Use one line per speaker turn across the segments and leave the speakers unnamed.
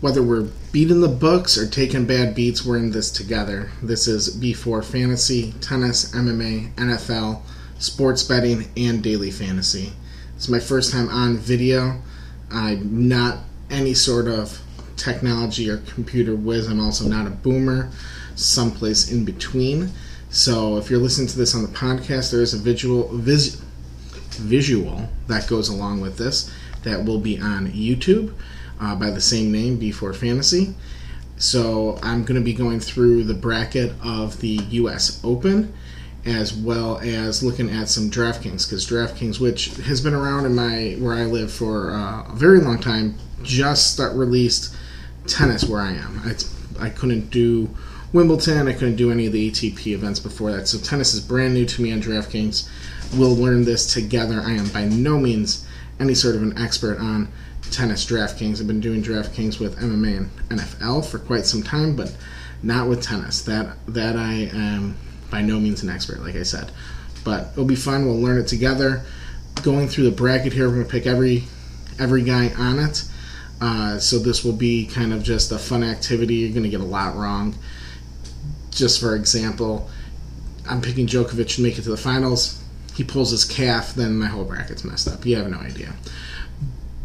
whether we're beating the books or taking bad beats, we're in this together. This is B4 Fantasy, Tennis, MMA, NFL, Sports Betting, and Daily Fantasy. It's my first time on video. I'm not any sort of technology or computer whiz. I'm also not a boomer, someplace in between. So if you're listening to this on the podcast, there is a visual vis, visual that goes along with this that will be on YouTube uh, by the same name, B4 Fantasy. So I'm going to be going through the bracket of the U.S. Open as well as looking at some DraftKings because DraftKings, which has been around in my where I live for uh, a very long time, just start released tennis where I am. I, I couldn't do Wimbledon, I couldn't do any of the ATP events before that, so tennis is brand new to me on DraftKings. We'll learn this together. I am by no means any sort of an expert on tennis DraftKings. I've been doing DraftKings with MMA and NFL for quite some time, but not with tennis. That that I am by no means an expert, like I said. But it'll be fun. We'll learn it together. Going through the bracket here, we're gonna pick every every guy on it. Uh, so this will be kind of just a fun activity. You're gonna get a lot wrong. Just for example, I'm picking Djokovic to make it to the finals. He pulls his calf, then my whole bracket's messed up. You have no idea.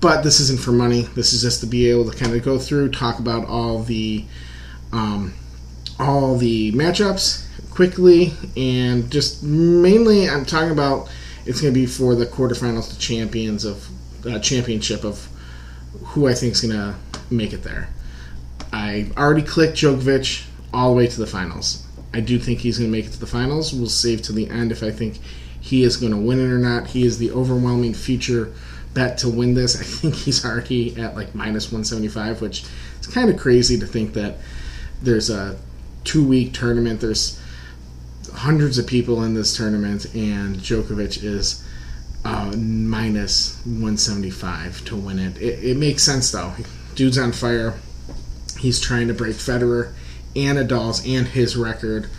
But this isn't for money. This is just to be able to kind of go through, talk about all the um, all the matchups quickly, and just mainly I'm talking about it's going to be for the quarterfinals, the champions of uh, championship of who I think is going to make it there. I've already clicked Djokovic all the way to the finals. I do think he's going to make it to the finals. We'll save to the end if I think he is going to win it or not. He is the overwhelming future bet to win this. I think he's already at like minus 175, which is kind of crazy to think that there's a two week tournament. There's hundreds of people in this tournament, and Djokovic is uh, minus 175 to win it. it. It makes sense though. Dude's on fire. He's trying to break Federer and Nadal's and his record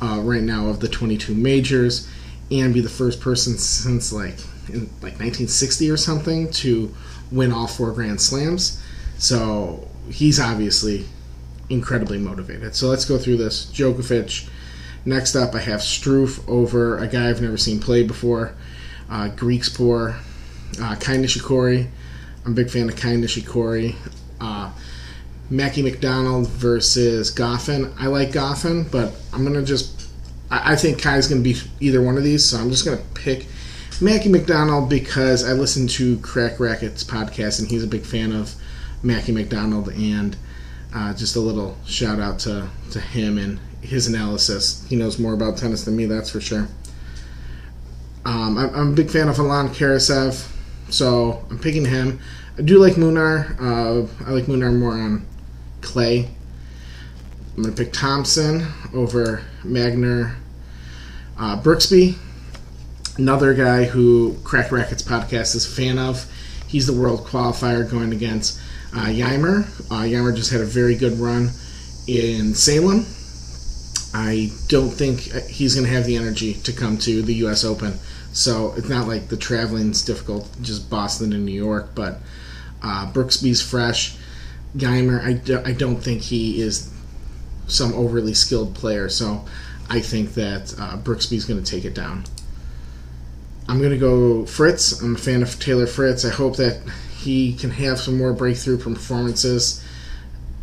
uh, right now of the 22 majors, and be the first person since like in like 1960 or something to win all four Grand Slams. So he's obviously incredibly motivated. So let's go through this. Djokovic. Next up, I have Struff over a guy I've never seen play before, uh, Griekspoor, uh, Kai Nishikori. I'm a big fan of Kai Nishikori. Uh, Mackie McDonald versus Goffin. I like Goffin, but I'm gonna just. I, I think Kai's gonna be either one of these, so I'm just gonna pick Mackie McDonald because I listened to Crack Rackets podcast and he's a big fan of Mackie McDonald and uh, just a little shout out to, to him and his analysis. He knows more about tennis than me, that's for sure. Um, I'm, I'm, a big fan of Aslan Karatsev, so I'm picking him. I do like Munar. Uh, I like Munar more on clay. I'm going to pick Thompson over Magner uh, Brooksby another guy who Crack Rackets podcast is a fan of. He's the world qualifier going against uh, Ymer. Uh, Ymer just had a very good run in Salem. I don't think he's going to have the energy to come to the U.S. Open. So it's not like the traveling's difficult, just Boston and New York. But uh, Brooksby's fresh. Do, I don't think he is some overly skilled player. So I think that uh, Brooksby's going to take it down. I'm going to go Fritz. I'm a fan of Taylor Fritz. I hope that he can have some more breakthrough performances.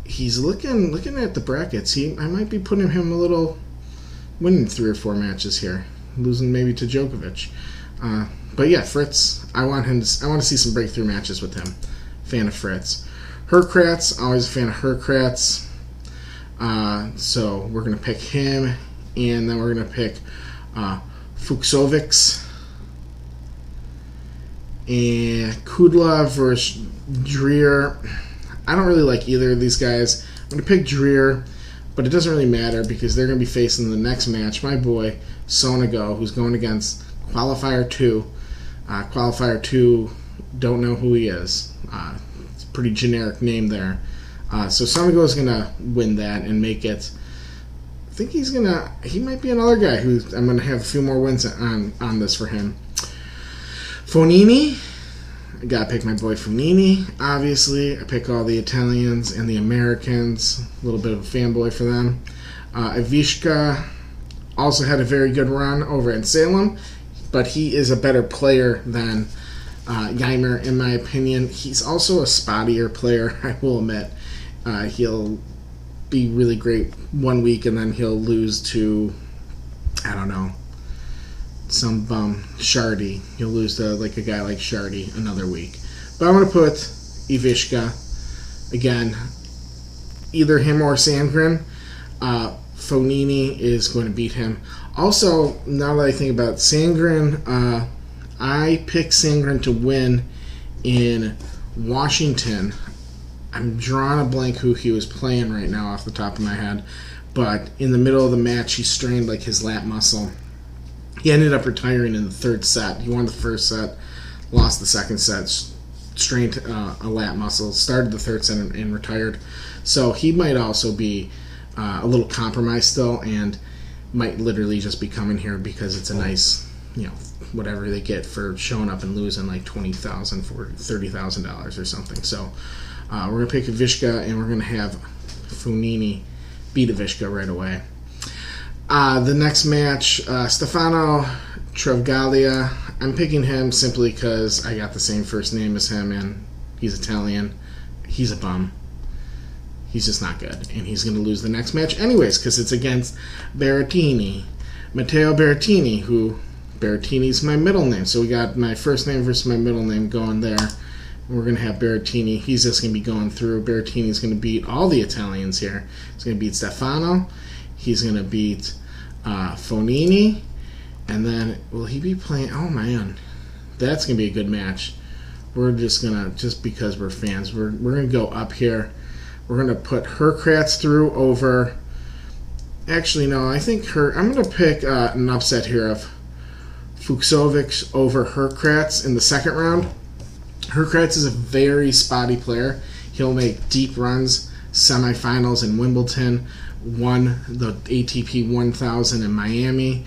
He's looking looking at the brackets. He I might be putting him a little winning three or four matches here, losing maybe to Djokovic. Uh, but yeah, Fritz. I want him. To, I want to see some breakthrough matches with him. Fan of Fritz. Hurkacz. Always a fan of Hurkacz. Uh, so we're gonna pick him, and then we're gonna pick uh, Fucsovics and Kudla versus Dwyer. I don't really like either of these guys. I'm going to pick Dwyer, but it doesn't really matter because they're going to be facing the next match my boy Sonego, who's going against Qualifier 2. Uh, qualifier 2, don't know who he is. Uh, it's a pretty generic name there. Uh, so Sonego is going to win that and make it. I think he's going to. He might be another guy who I'm going to have a few more wins on, on this for him. Fognini, I gotta pick my boy Fognini, obviously. I pick all the Italians and the Americans. A little bit of a fanboy for them. Uh, Ivashka also had a very good run over in Salem, but he is a better player than uh, Ymer, in my opinion. He's also a spottier player, I will admit. Uh, he'll be really great one week and then he'll lose to, I don't know, some bum, Chardy. You'll lose to like a guy like Chardy another week. But I'm to put Ivashka, again, either him or Sandgren. Uh, Fognini is going to beat him. Also, now that I think about it, Sandgren, uh, I picked Sandgren to win in Washington. I'm drawing a blank who he was playing right now off the top of my head, but in the middle of the match, he strained like his lat muscle. He ended up retiring in the third set. He won the first set, lost the second set, strained uh, a lat muscle, started the third set and, and retired. So he might also be uh, a little compromised still, and might literally just be coming here because it's a nice, you know, whatever they get for showing up and losing like twenty thousand for thirty thousand dollars or something. So uh, we're gonna pick Vishka and we're gonna have Fognini beat Vishka right away. Uh, the next match, uh, Stefano Travaglia. I'm picking him simply because I got the same first name as him and he's Italian. He's a bum he's just not good, and he's going to lose the next match anyways because it's against Berrettini, Matteo Berrettini, who Berrettini's my middle name. So we got my first name versus my middle name going there. We're going to have Berrettini. He's just going to be going through. Berrettini's going to beat all the Italians here. He's going to beat Stefano. He's going to beat uh, Fognini. And then, will he be playing? Oh, man. That's to be a good match. We're just to, just because we're fans, we're, we're to go up here we're to put Hurkacz through over. Actually, no, I think her. I'm to pick uh, an upset here of Fucsovics over Hurkacz in the second round. Hurkacz is a very spotty player. He'll make deep runs, semifinals in Wimbledon, won the ATP 1000 in Miami,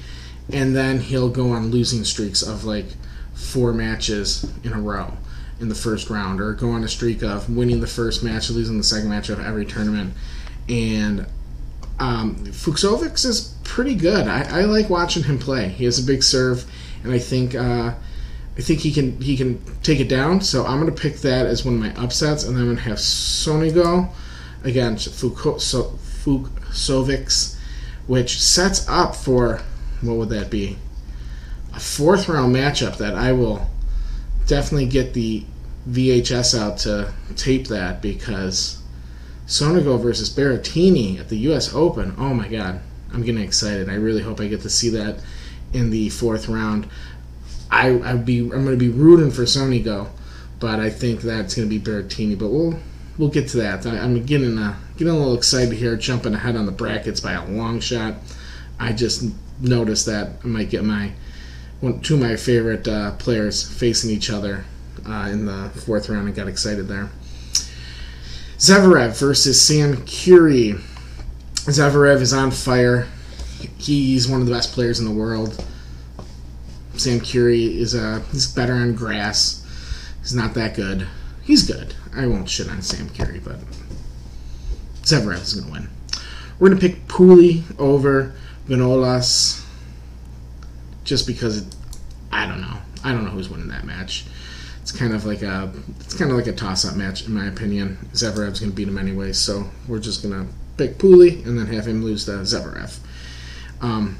and then he'll go on losing streaks of like four matches in a row in the first round or go on a streak of winning the first match, losing the second match of every tournament. And um, Fucsovics is pretty good. I, I, like watching him play. He has a big serve, and I think uh, I think he can he can take it down. So I'm going to pick that as one of my upsets, and then I'm going to have Sonego against Fucsovics, which sets up for what would that be? A fourth round matchup that I will definitely get the VHS out to tape that because Sonego versus Berrettini at the U.S. Open. Oh my God, I'm getting excited. I really hope I get to see that in the fourth round. I I'd be I'm going to be rooting for Sonego, but I think that's going to be Berrettini. But we'll we'll get to that. I, am getting a getting a little excited here, jumping ahead on the brackets by a long shot. I just noticed that I might get my one, two of my favorite uh, players facing each other uh, in the fourth round. I got excited there. Zverev versus Sam Querrey. Zverev is on fire. He's one of the best players in the world. Sam Querrey is uh, he's better on grass. He's not that good. He's good. I won't shit on Sam Querrey, but Zverev is going to win. We're going to pick Pouille over Vinolas just because it, I don't know. I don't know who's winning that match. It's kind of like a it's kind of like a toss-up match in my opinion. Zverev's going to beat him anyway, so we're just going to pick Pouille and then have him lose to Zverev. Um,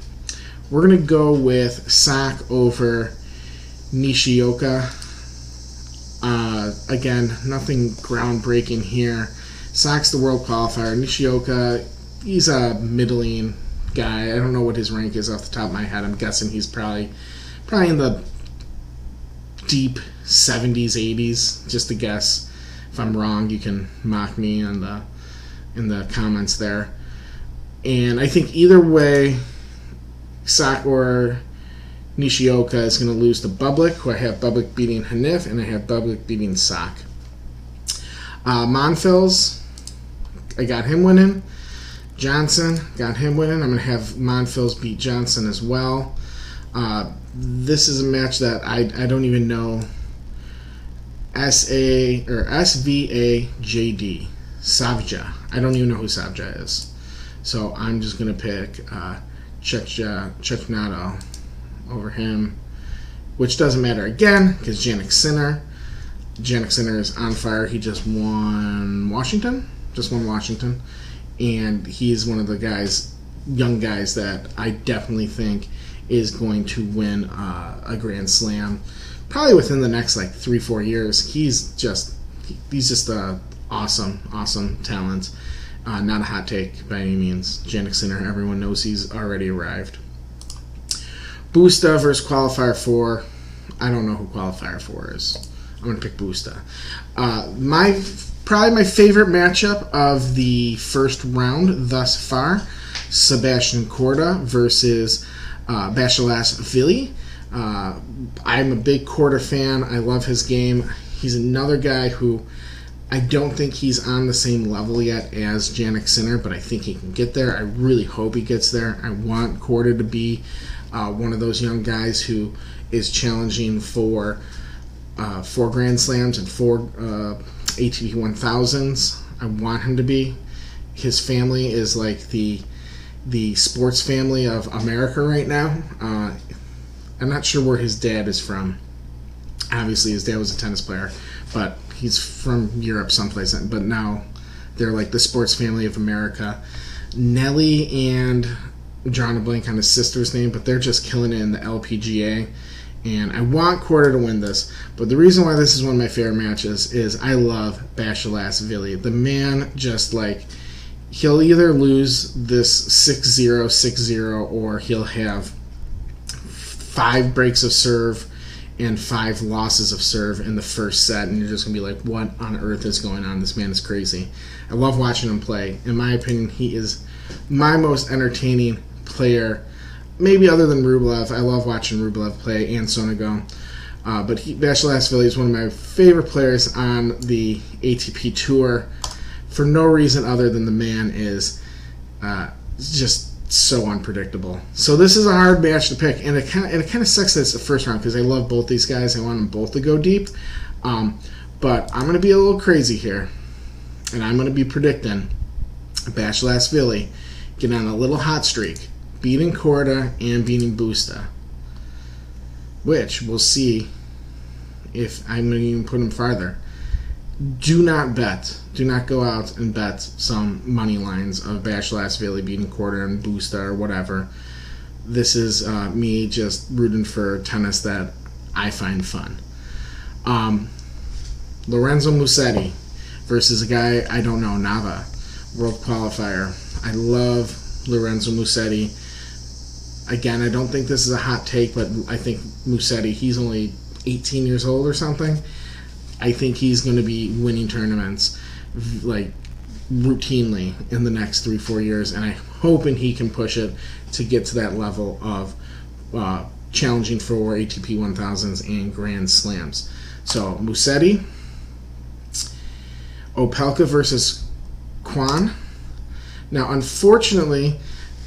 we're going to go with Sock over Nishioka. Uh, again, nothing groundbreaking here. Sock's the world qualifier. Nishioka, he's a middling guy. I don't know what his rank is off the top of my head. I'm guessing he's probably probably in the deep 70s, 80s. Just a guess. If I'm wrong, you can mock me in the in the comments there. And I think either way, or Nishioka is going to lose to Bublik, who I have Bublik beating Hanif, and I have Bublik beating Sock. Uh, Monfils, I got him winning. Johnson, got him winning. I'm going to have Monfils beat Johnson as well. Uh, this is a match that I, I don't even know. S A or S V A J D Savja. I don't even know who Savja is, so I'm just gonna pick uh, Checha over him, which doesn't matter again because Jannik Sinner. Jannik Sinner is on fire. He just won Washington, just won Washington, and he's one of the guys, young guys that I definitely think is going to win uh, a Grand Slam, probably within the next like three four years. He's just he's just a awesome awesome talent. Uh, not a hot take by any means. Jannik Sinner, everyone knows he's already arrived. Busta versus qualifier four. I don't know who qualifier four is. I'm gonna pick Busta. Uh, my probably my favorite matchup of the first round thus far: Sebastian Korda versus uh, Basilashvili. Uh, I'm a big Korda fan. I love his game. He's another guy who I don't think he's on the same level yet as Jannik Sinner, but I think he can get there. I really hope he gets there. I want Korda to be uh, one of those young guys who is challenging for uh, four Grand Slams and four uh, ATP 1000s. I want him to be. His family is like the the sports family of America right now. Uh, I'm not sure where his dad is from. Obviously, his dad was a tennis player, but he's from Europe someplace. But now they're like the sports family of America. Nelly and drawing a blank on his sister's name, but they're just killing it in the LPGA. And I want Korda to win this, but the reason why this is one of my favorite matches is I love Basilashvili. The man just like he'll either lose this 6-0, 6-0, or he'll have five breaks of serve and five losses of serve in the first set, and you're just gonna be like, "What on earth is going on? This man is crazy." I love watching him play. In my opinion, he is my most entertaining player, maybe other than Rublev. I love watching Rublev play and Sonego. Uh, but he, Basilashvili is one of my favorite players on the ATP Tour for no reason other than the man is uh, just so unpredictable. So this is a hard match to pick, and it kind of and it kind of sucks that it's the first round because I love both these guys. I want them both to go deep, um, but I'm going to be a little crazy here, and I'm going to be predicting Basilashvili getting on a little hot streak, beating Korda and beating Busta, which we'll see if I'm going to even put him farther do not bet. Do not go out and bet some money lines of Basilashvili beating Korda and Busta or whatever. This is uh, me just rooting for tennis that I find fun. Um, Lorenzo Musetti versus a guy I don't know, Nava, world qualifier. I love Lorenzo Musetti. Again, I don't think this is a hot take, but I think Musetti, he's only 18 years old or something I think he's going to be winning tournaments like routinely in the next three four years, and I'm hoping he can push it to get to that level of uh, challenging for ATP 1000s and Grand Slams. So Musetti, Opelka versus Kwan. Now, unfortunately,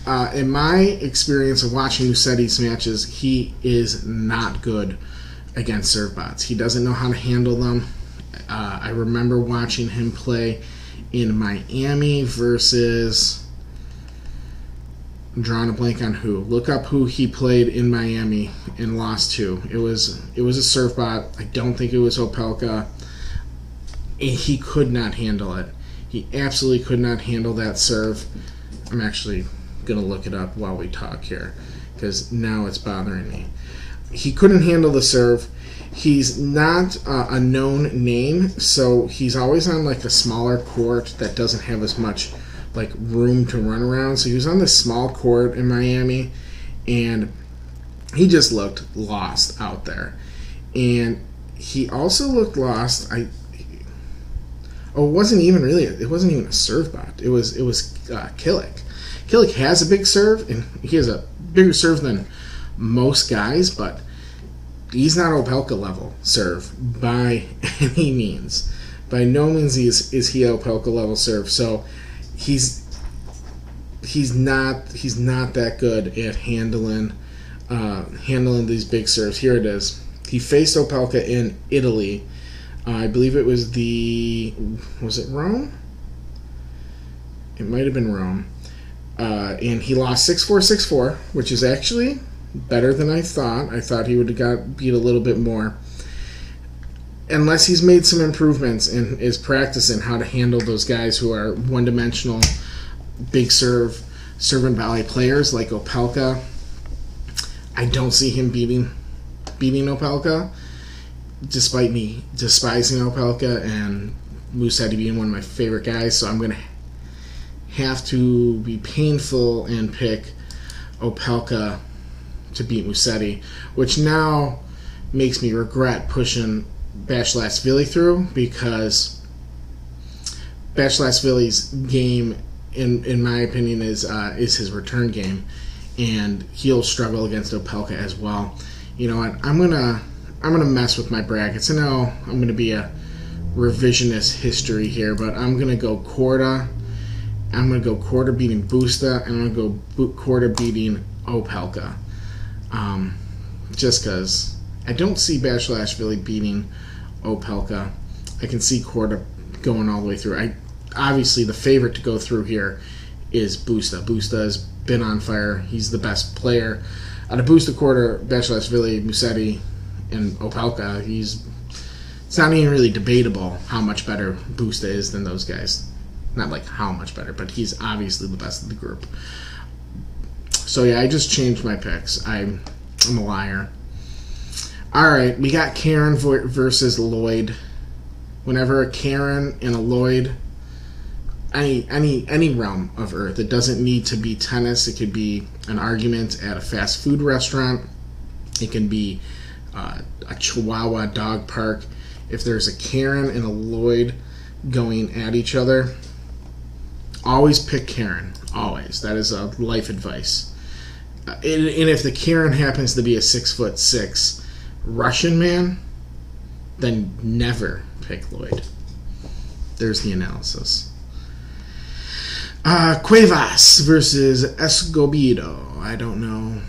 uh, in my experience of watching Musetti's matches, he is not good against serve bots. He doesn't know how to handle them. Uh, I remember watching him play in Miami versus. I'm drawing a blank on who. Look up who he played in Miami and lost to. It was it was a serve bot. I don't think it was Opelka. And he could not handle it. He absolutely could not handle that serve. I'm actually gonna look it up while we talk here because now it's bothering me he couldn't handle the serve. He's not uh, a known name, so he's always on like a smaller court that doesn't have as much like room to run around. So he was on this small court in Miami, and he just looked lost out there. And he also looked lost. I oh, it wasn't even really. It wasn't even a serve bot. It was it was uh, Kilic. Kilic has a big serve, and he has a bigger serve than most guys, but he's not Opelka level serve by any means. By no means is is he Opelka level serve. So he's he's not he's not that good at handling uh, handling these big serves. Here it is. He faced Opelka in Italy Uh, I believe it was the was it Rome? It might have been Rome. Uh, and he lost 6-4, 6-4, which is actually better than I thought. I thought he would have got beat a little bit more. Unless he's made some improvements and is practicing how to handle those guys who are one-dimensional, big serve, servant volley players like Opelka. I don't see him beating beating Opelka, despite me despising Opelka and Moose had to be one of my favorite guys. So I'm to have to be painful and pick Opelka to beat Musetti, which now makes me regret pushing Basilashvili through because Basilashvili's game, in in my opinion, is uh, is his return game, and he'll struggle against Opelka as well. You know what? I'm gonna I'm gonna mess with my brackets. I know I'm gonna be a revisionist history here, but I'm gonna go Korda I'm going to go Korda beating Busta, and I'm going to go Korda beating Opelka. Um, just because I don't see Basilashvili beating Opelka. I can see Korda going all the way through. I Obviously, the favorite to go through here is Busta. Busta has been on fire. He's the best player. Out of Busta Korda, Basilashvili, Musetti, and Opelka, he's it's not even really debatable how much better Busta is than those guys not like how much better, but he's obviously the best of the group. So yeah, I just changed my picks. I'm I'm a liar. All right, we got Karen versus Lloyd. Whenever a Karen and a Lloyd, any any any realm of Earth, it doesn't need to be tennis. It could be an argument at a fast food restaurant. It can be uh, a Chihuahua dog park. If there's a Karen and a Lloyd going at each other, always pick Karen. Always. That is a life advice. Uh, and, and, if the Karen happens to be a six foot six Russian man, then never pick Lloyd. There's the analysis. Uh, Cuevas versus Escobedo. I don't know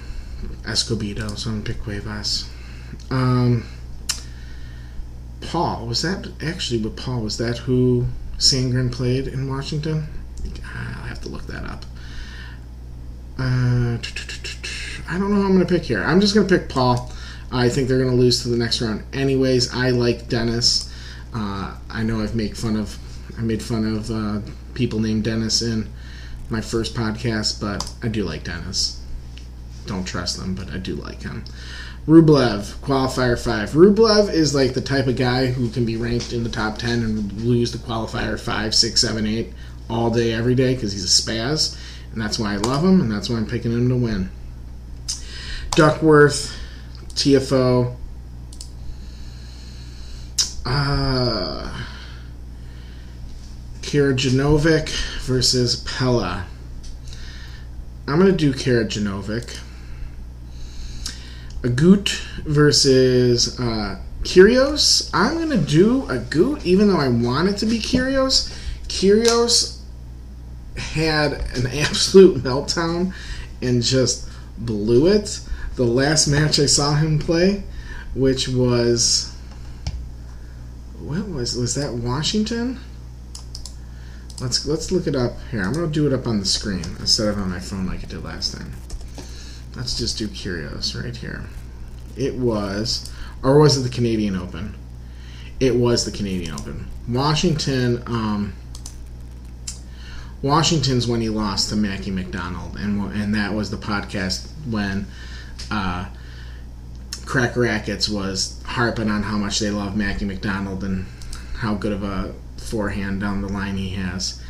Escobedo, so I'm gonna pick Cuevas. Um, Paul was that actually? But Paul was that who Sandgren played in Washington? I'll have to look that up. Uh, I don't know who I'm going to pick here. I'm just going to pick Paul. I think they're going to lose to the next round. Anyways, I like Dennis. Uh, I know I've made fun of I made fun of uh, people named Dennis in my first podcast, but I do like Dennis. Don't trust them, but I do like him. Rublev, qualifier five. Rublev is like the type of guy who can be ranked in the top ten and lose the qualifier five, six, seven, eight all day, every day because he's a spaz, and that's why I love him, and that's why I'm picking him to win. Duckworth, TFO. Uh, Kara versus Pella. I'm going to do Kara Janovic. Agut versus uh, Kyrgios. I'm going to do Agut, even though I want it to be Kyrgios. Kyrgios had an absolute meltdown and just blew it. The last match I saw him play, which was what was was that Washington? Let's let's look it up here. I'm gonna do it up on the screen instead of on my phone like I did last time. Let's just do Kyrgios right here. It was, or was it the Canadian Open? It was the Canadian Open. Washington. Um, Washington's when he lost to Mackie McDonald, and and that was the podcast when uh, Crack Rackets was harping on how much they love Mackie McDonald and how good of a forehand down the line he has.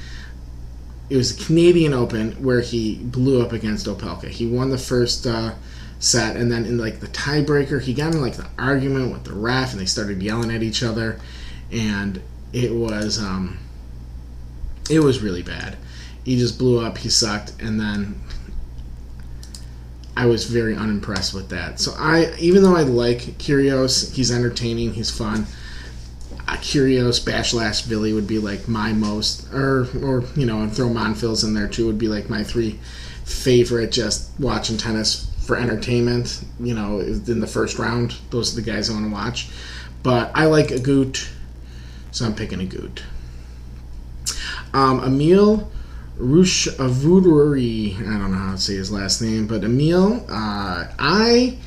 It was a Canadian Open where he blew up against Opelka. He won the first uh, set, and then in like the tiebreaker, he got in like the argument with the ref, and they started yelling at each other, and it was um, it was really bad. He just blew up. He sucked, and then I was very unimpressed with that. So I, even though I like Kyrgios, he's entertaining, he's fun. Uh, Kyrgios, Basilashvili would be like my most, or or you know, and throw Monfils in there too would be like my three favorite. Just watching tennis for entertainment. You know, in the first round, those are the guys I want to watch. But I like Agut So I'm picking Agut. Um, Emil Ruusuvuori, I don't know how to say his last name, but Emil, uh, I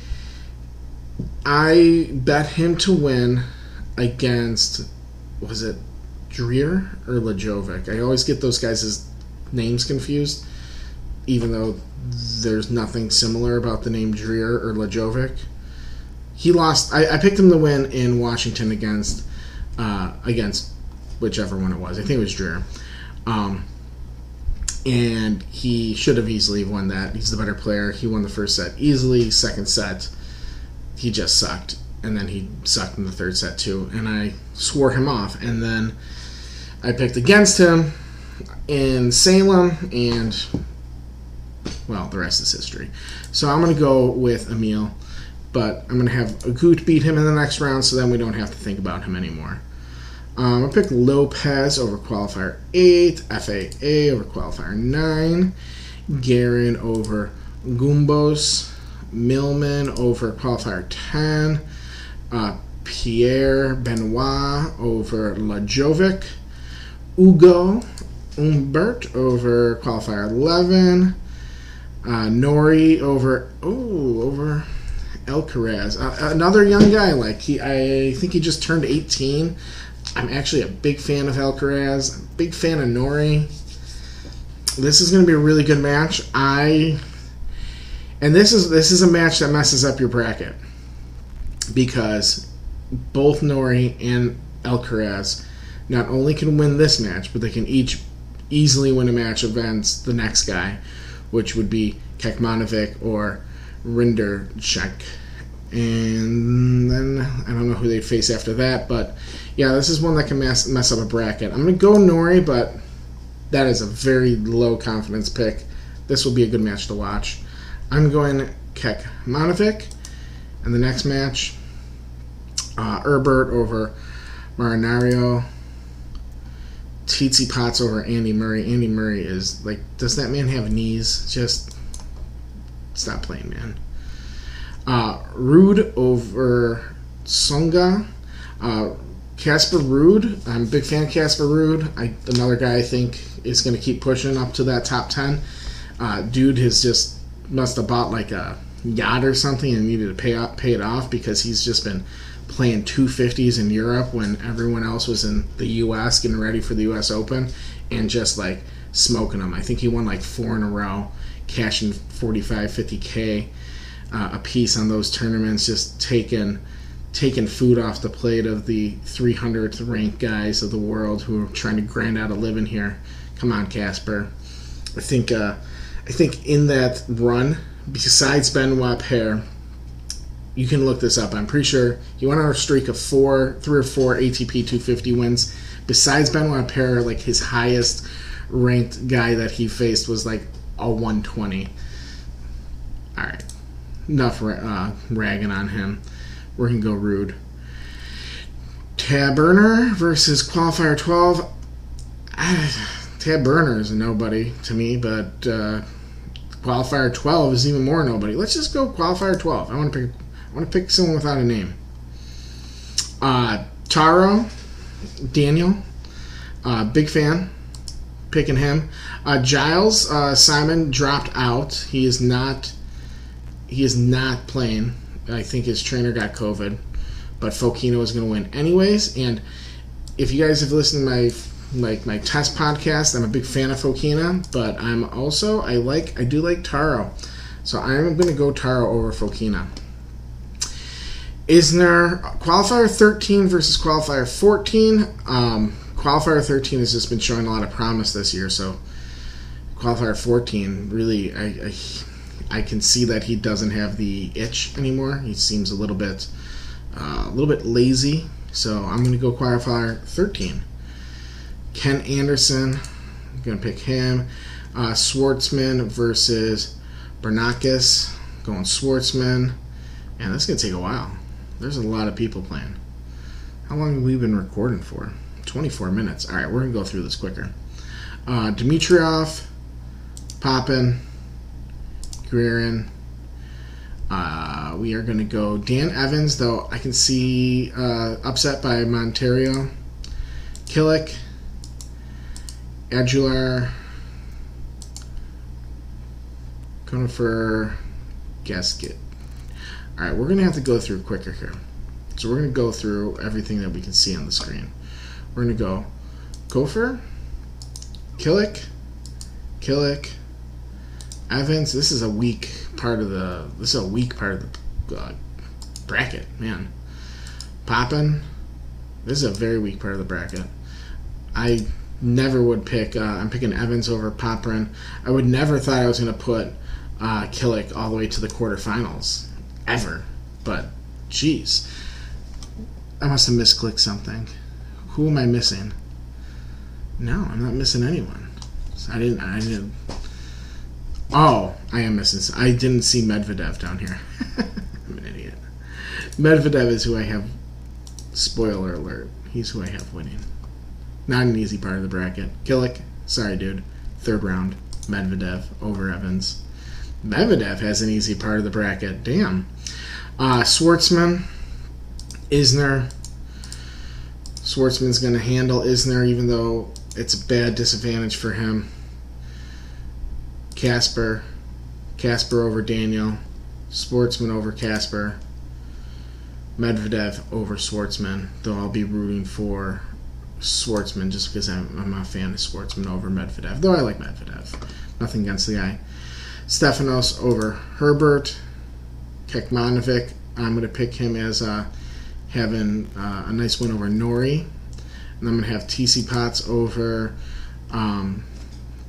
I bet him to win against was it Djere or Lajovic? I always get those guys' names confused, even though there's nothing similar about the name Djere or Lajovic. He lost. I, I picked him to win in Washington against uh, against whichever one it was. I think it was Djere. Um, and he should have easily won that. He's the better player. He won the first set easily. Second set, he just sucked, and then he sucked in the third set too. And I swore him off. And then I picked against him in Salem, and well, the rest is history. So I'm going to go with Emil, but I'm going to have Agut beat him in the next round, so then we don't have to think about him anymore. Um, I picked Lopez over qualifier 8, FAA over qualifier 9, Garin over Gombos, Millman over qualifier 10, uh, Pierre Benoit over Lajovic, Ugo Humbert over qualifier 11, uh, Norrie over, oh, over Alcaraz. Uh, another young guy, like he, I think he just turned 18. I'm actually a big fan of Alcaraz. big fan of Norrie. This is going to be a really good match. I and this is this is a match that messes up your bracket because both Norrie and Alcaraz not only can win this match, but they can each easily win a match against the next guy, which would be Kecmanovic or Rinderknech. And then I don't know who they'd face after that, but yeah, this is one that can mess, mess up a bracket. I'm going to go Norrie, but that is a very low confidence pick. This will be a good match to watch. I'm going Kek Manovic. And the next match, uh, Herbert over Marinario. Tsitsipas over Andy Murray. Andy Murray is like, does that man have knees? Just stop playing, man. Uh, Ruud over Tsonga. Uh, Casper Ruud, I'm a big fan of Casper Ruud. I, another guy I think is going to keep pushing up to that top 10. Uh, dude has just must have bought like a yacht or something and needed to pay pay it off because he's just been playing 250s in Europe when everyone else was in the U.S. getting ready for the U.S. Open and just like smoking them. I think he won like four in a row, cashing 45, 50k uh, a piece on those tournaments, just taking taking food off the plate of the 300th ranked guys of the world who are trying to grind out a living here. Come on, Casper. I think uh, I think in that run, besides Benoit Paire, you can look this up. I'm pretty sure he went on a streak of four, three or four ATP 250 wins. Besides Benoit Paire, like his highest ranked guy that he faced was like a 120. All right, enough uh, ragging on him. Going to go Ruud. Taberner versus Qualifier 12. Taberner is a nobody to me, but uh, Qualifier 12 is even more nobody. Let's just go Qualifier 12. I want to pick. I want to pick someone without a name. Uh, Taro, Daniel, uh, big fan. Picking him. Uh, Gilles uh, Simon dropped out. He is not. He is not playing I think his trainer got COVID, but Fokina was going to win anyways. And if you guys have listened to my like my test podcast, I'm a big fan of Fokina, but I'm also I like I do like Taro, so I'm going to go Taro over Fokina. Isner qualifier 13 versus qualifier 14. Um, qualifier 13 has just been showing a lot of promise this year, so qualifier 14 really I, I I can see that he doesn't have the itch anymore. He seems a little bit, uh, a little bit lazy. So I'm going to go qualifier 13. Ken Anderson, I'm going to pick him. Uh, Schwartzman versus Bernakis, going Schwartzman. Man, that's going to take a while. There's a lot of people playing. How long have we been recording for? 24 minutes. All right, we're going to go through this quicker. Uh, Dimitrov, Poppin, Guerin. Uh, we are going to go Dan Evans, though I can see uh, upset by Monteiro. Killick, Aguilar, going for Gasquet. All right, we're going to have to go through quicker here. So we're going to go through everything that we can see on the screen. We're going to go Gopher, Killick, Killick, Evans. This is a weak part of the. This is a weak part of the uh, bracket, man. Poppin. This is a very weak part of the bracket. I never would pick. Uh, I'm picking Evans over Popyrin. I would never thought I was going to put uh, Killick all the way to the quarterfinals ever. But, jeez, I must have misclicked something. Who am I missing? No, I'm not missing anyone. I didn't. I didn't. Oh, I am missing. I didn't see Medvedev down here. I'm an idiot. Medvedev is who I have. Spoiler alert. He's who I have winning. Not an easy part of the bracket. Killick, sorry, dude. Third round. Medvedev over Evans. Medvedev has an easy part of the bracket. Damn. Uh, Schwartzman, Isner. Schwartzman's going to handle Isner, even though it's a bad disadvantage for him. Casper, Casper over Daniel, Schwartzman over Casper, Medvedev over Schwartzman. Though I'll be rooting for Schwartzman just because I'm, I'm a fan of Schwartzman over Medvedev. Though I like Medvedev, nothing against the guy. Stefanos over Herbert, Kecmanovic. I'm going to pick him as uh, having uh, a nice win over Norrie. And I'm going to have Tsitsipas over um,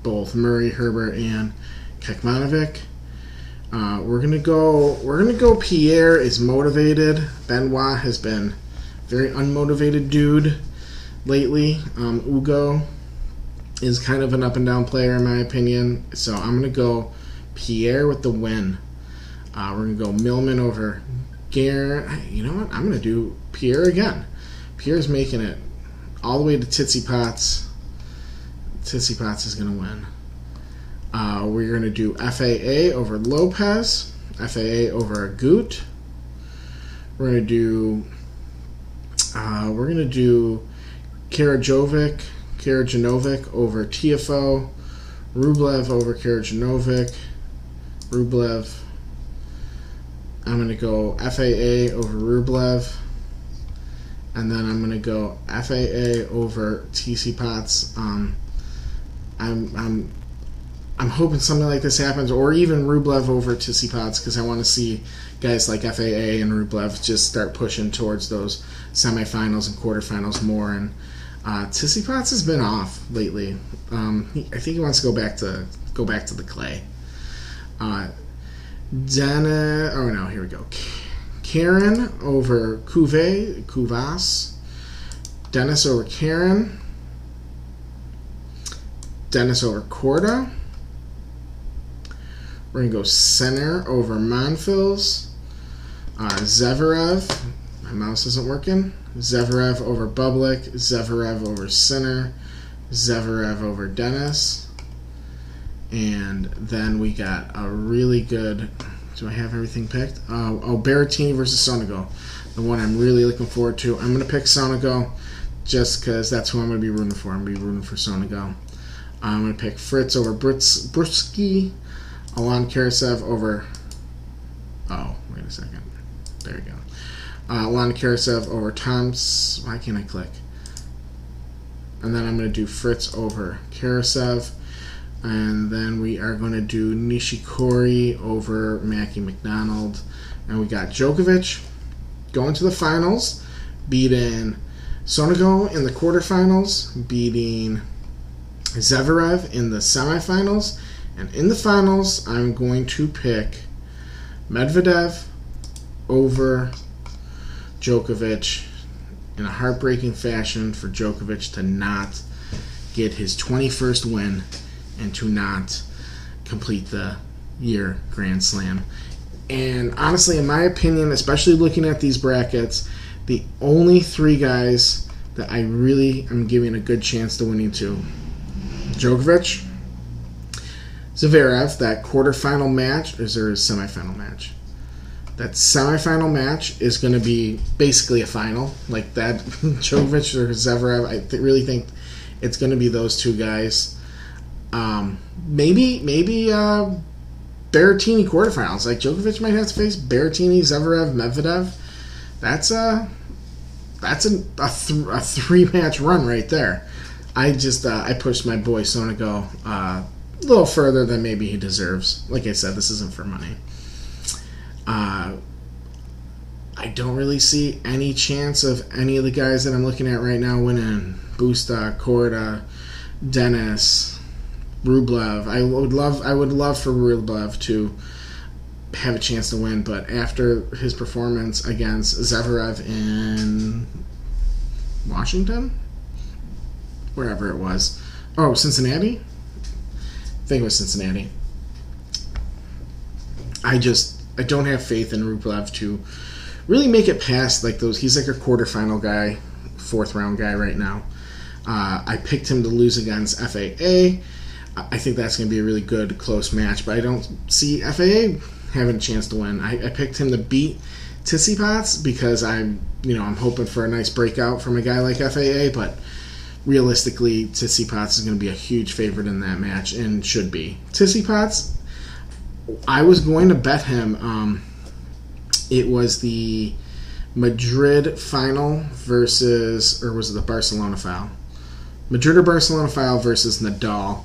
both Murray, Herbert, and Kecmanovic. Uh, we're gonna go. We're gonna go. Pierre is motivated. Benoit has been very unmotivated dude lately. Um, Ugo is kind of an up and down player in my opinion. So I'm gonna go Pierre with the win. Uh, we're gonna go Millman over Gare. You know what? I'm gonna do Pierre again. Pierre's making it all the way to Tsitsipas is gonna win. Uh, we're gonna do FAA over Lopez. FAA over Goot. We're gonna do. Uh, we're gonna do Karajovic, Karajanovic over TFO. Rublev over Karajanovic. Rublev. I'm going to go FAA over Rublev. And then I'm going to go FAA over Tsitsipas. Um, I'm, I'm, I'm hoping something like this happens, or even Rublev over Tsitsipas, because I want to see guys like FAA and Rublev just start pushing towards those semifinals and quarterfinals more. And uh, Tsitsipas has been off lately. Um, he, I think he wants to go back to go back to the clay. Uh, Dana, oh no, here we go. Karen over Couve, Cuevas. Dennis over Karen. Dennis over Korda. We're going to go Sinner over Monfils. Uh, Zverev. My mouse isn't working. Zverev over Bublik. Zverev over Sinner. Zverev over Dennis. And then we got a really good. Do I have everything picked? Uh, oh, Berrettini versus Sonego. The one I'm really looking forward to. I'm going to pick Sonego just because that's who I'm going to be rooting for. I'm going to be rooting for Sonego. I'm going to pick Fritz over Brits, Britsky. Aslan Karatsev over. Oh, wait a second. There we go. Uh, Aslan Karatsev over Toms. Why can't I click? And then I'm going to do Fritz over Karatsev. And then we are going to do Nishikori over Mackie McDonald. And we got Djokovic going to the finals, beating Sonego in the quarterfinals, beating Zverev in the semifinals. And in the finals, I'm going to pick Medvedev over Djokovic in a heartbreaking fashion for Djokovic to not get his 21st win and to not complete the year Grand Slam. And honestly, in my opinion, especially looking at these brackets, the only three guys that I really am giving a good chance to winning to Djokovic, Zverev, that quarterfinal match, or is there a semifinal match? that semifinal match is going to be basically a final, like that Djokovic or Zverev. I th- really think it's going to be those two guys. Um, maybe maybe uh, Berrettini quarterfinals. Like Djokovic might have to face Berrettini, Zverev, Medvedev. That's a that's a a, th- a three match run right there. I just uh, I pushed my boy Sonego uh, a little further than maybe he deserves. Like I said, this isn't for money. Uh, I don't really see any chance of any of the guys that I'm looking at right now winning. Busta, Korda, Denis, Rublev. I would love I would love for Rublev to have a chance to win, but after his performance against Zverev in Washington, wherever it was, oh Cincinnati, I think it was Cincinnati. I just I don't have faith in Rublev to really make it past like those. He's like a quarterfinal guy, fourth round guy right now. Uh, I picked him to lose against FAA. I think that's going to be a really good close match, but I don't see FAA having a chance to win. I, I picked him to beat Tsitsipas because I'm, you know, I'm hoping for a nice breakout from a guy like FAA, but realistically, Tsitsipas is going to be a huge favorite in that match and should be. Tsitsipas, I was going to bet him. Um, it was the Madrid final versus, or was it the Barcelona foul? Madrid or Barcelona foul versus Nadal.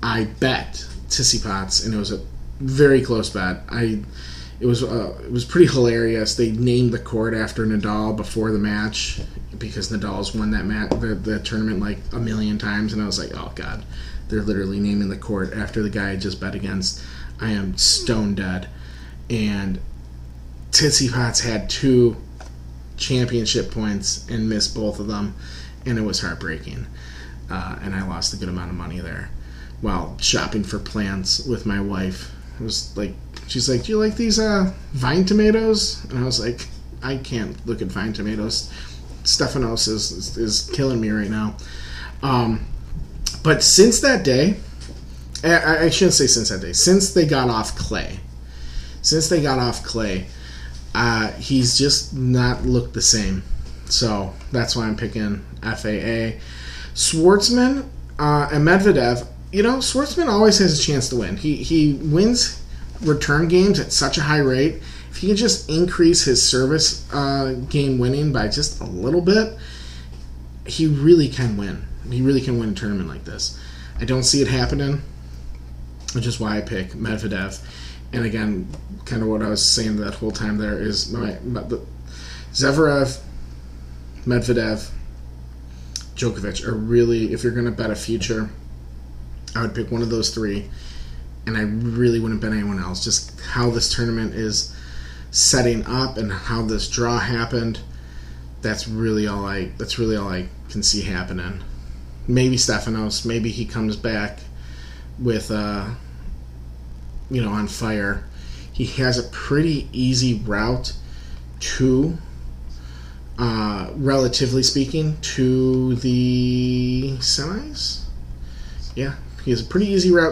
I bet Tsitsipas, and it was a very close bet. I it was uh, it was pretty hilarious. They named the court after Nadal before the match because Nadal's won that match the, the tournament like a million times, and I was like, oh god, they're literally naming the court after the guy I just bet against. I am stone dead, and Tsitsipas had two championship points and missed both of them, and it was heartbreaking. Uh, and I lost a good amount of money there while shopping for plants with my wife. It was like she's like, "Do you like these uh, vine tomatoes?" And I was like, "I can't look at vine tomatoes. Stefanos is, is, is killing me right now." Um, but since that day, I, I shouldn't say since that day. Since they got off clay, since they got off clay, uh, he's just not looked the same. So that's why I'm picking FAA. Schwartzman uh, and Medvedev you know, Schwartzman always has a chance to win. He he wins return games at such a high rate. If he can just increase his service uh, game winning by just a little bit, he really can win. He really can win a tournament like this. I don't see it happening, which is why I pick Medvedev. And again, kind of what I was saying that whole time there is my, my the, Zverev, Medvedev, Djokovic are really, if you're going to bet a future I would pick one of those three, and I really wouldn't bet anyone else. Just how this tournament is setting up and how this draw happened. That's really all I. That's really all I can see happening. Maybe Stefanos. Maybe he comes back with, uh, you know, on fire. He has a pretty easy route to, uh, relatively speaking, to the semis. Yeah, he has a pretty easy route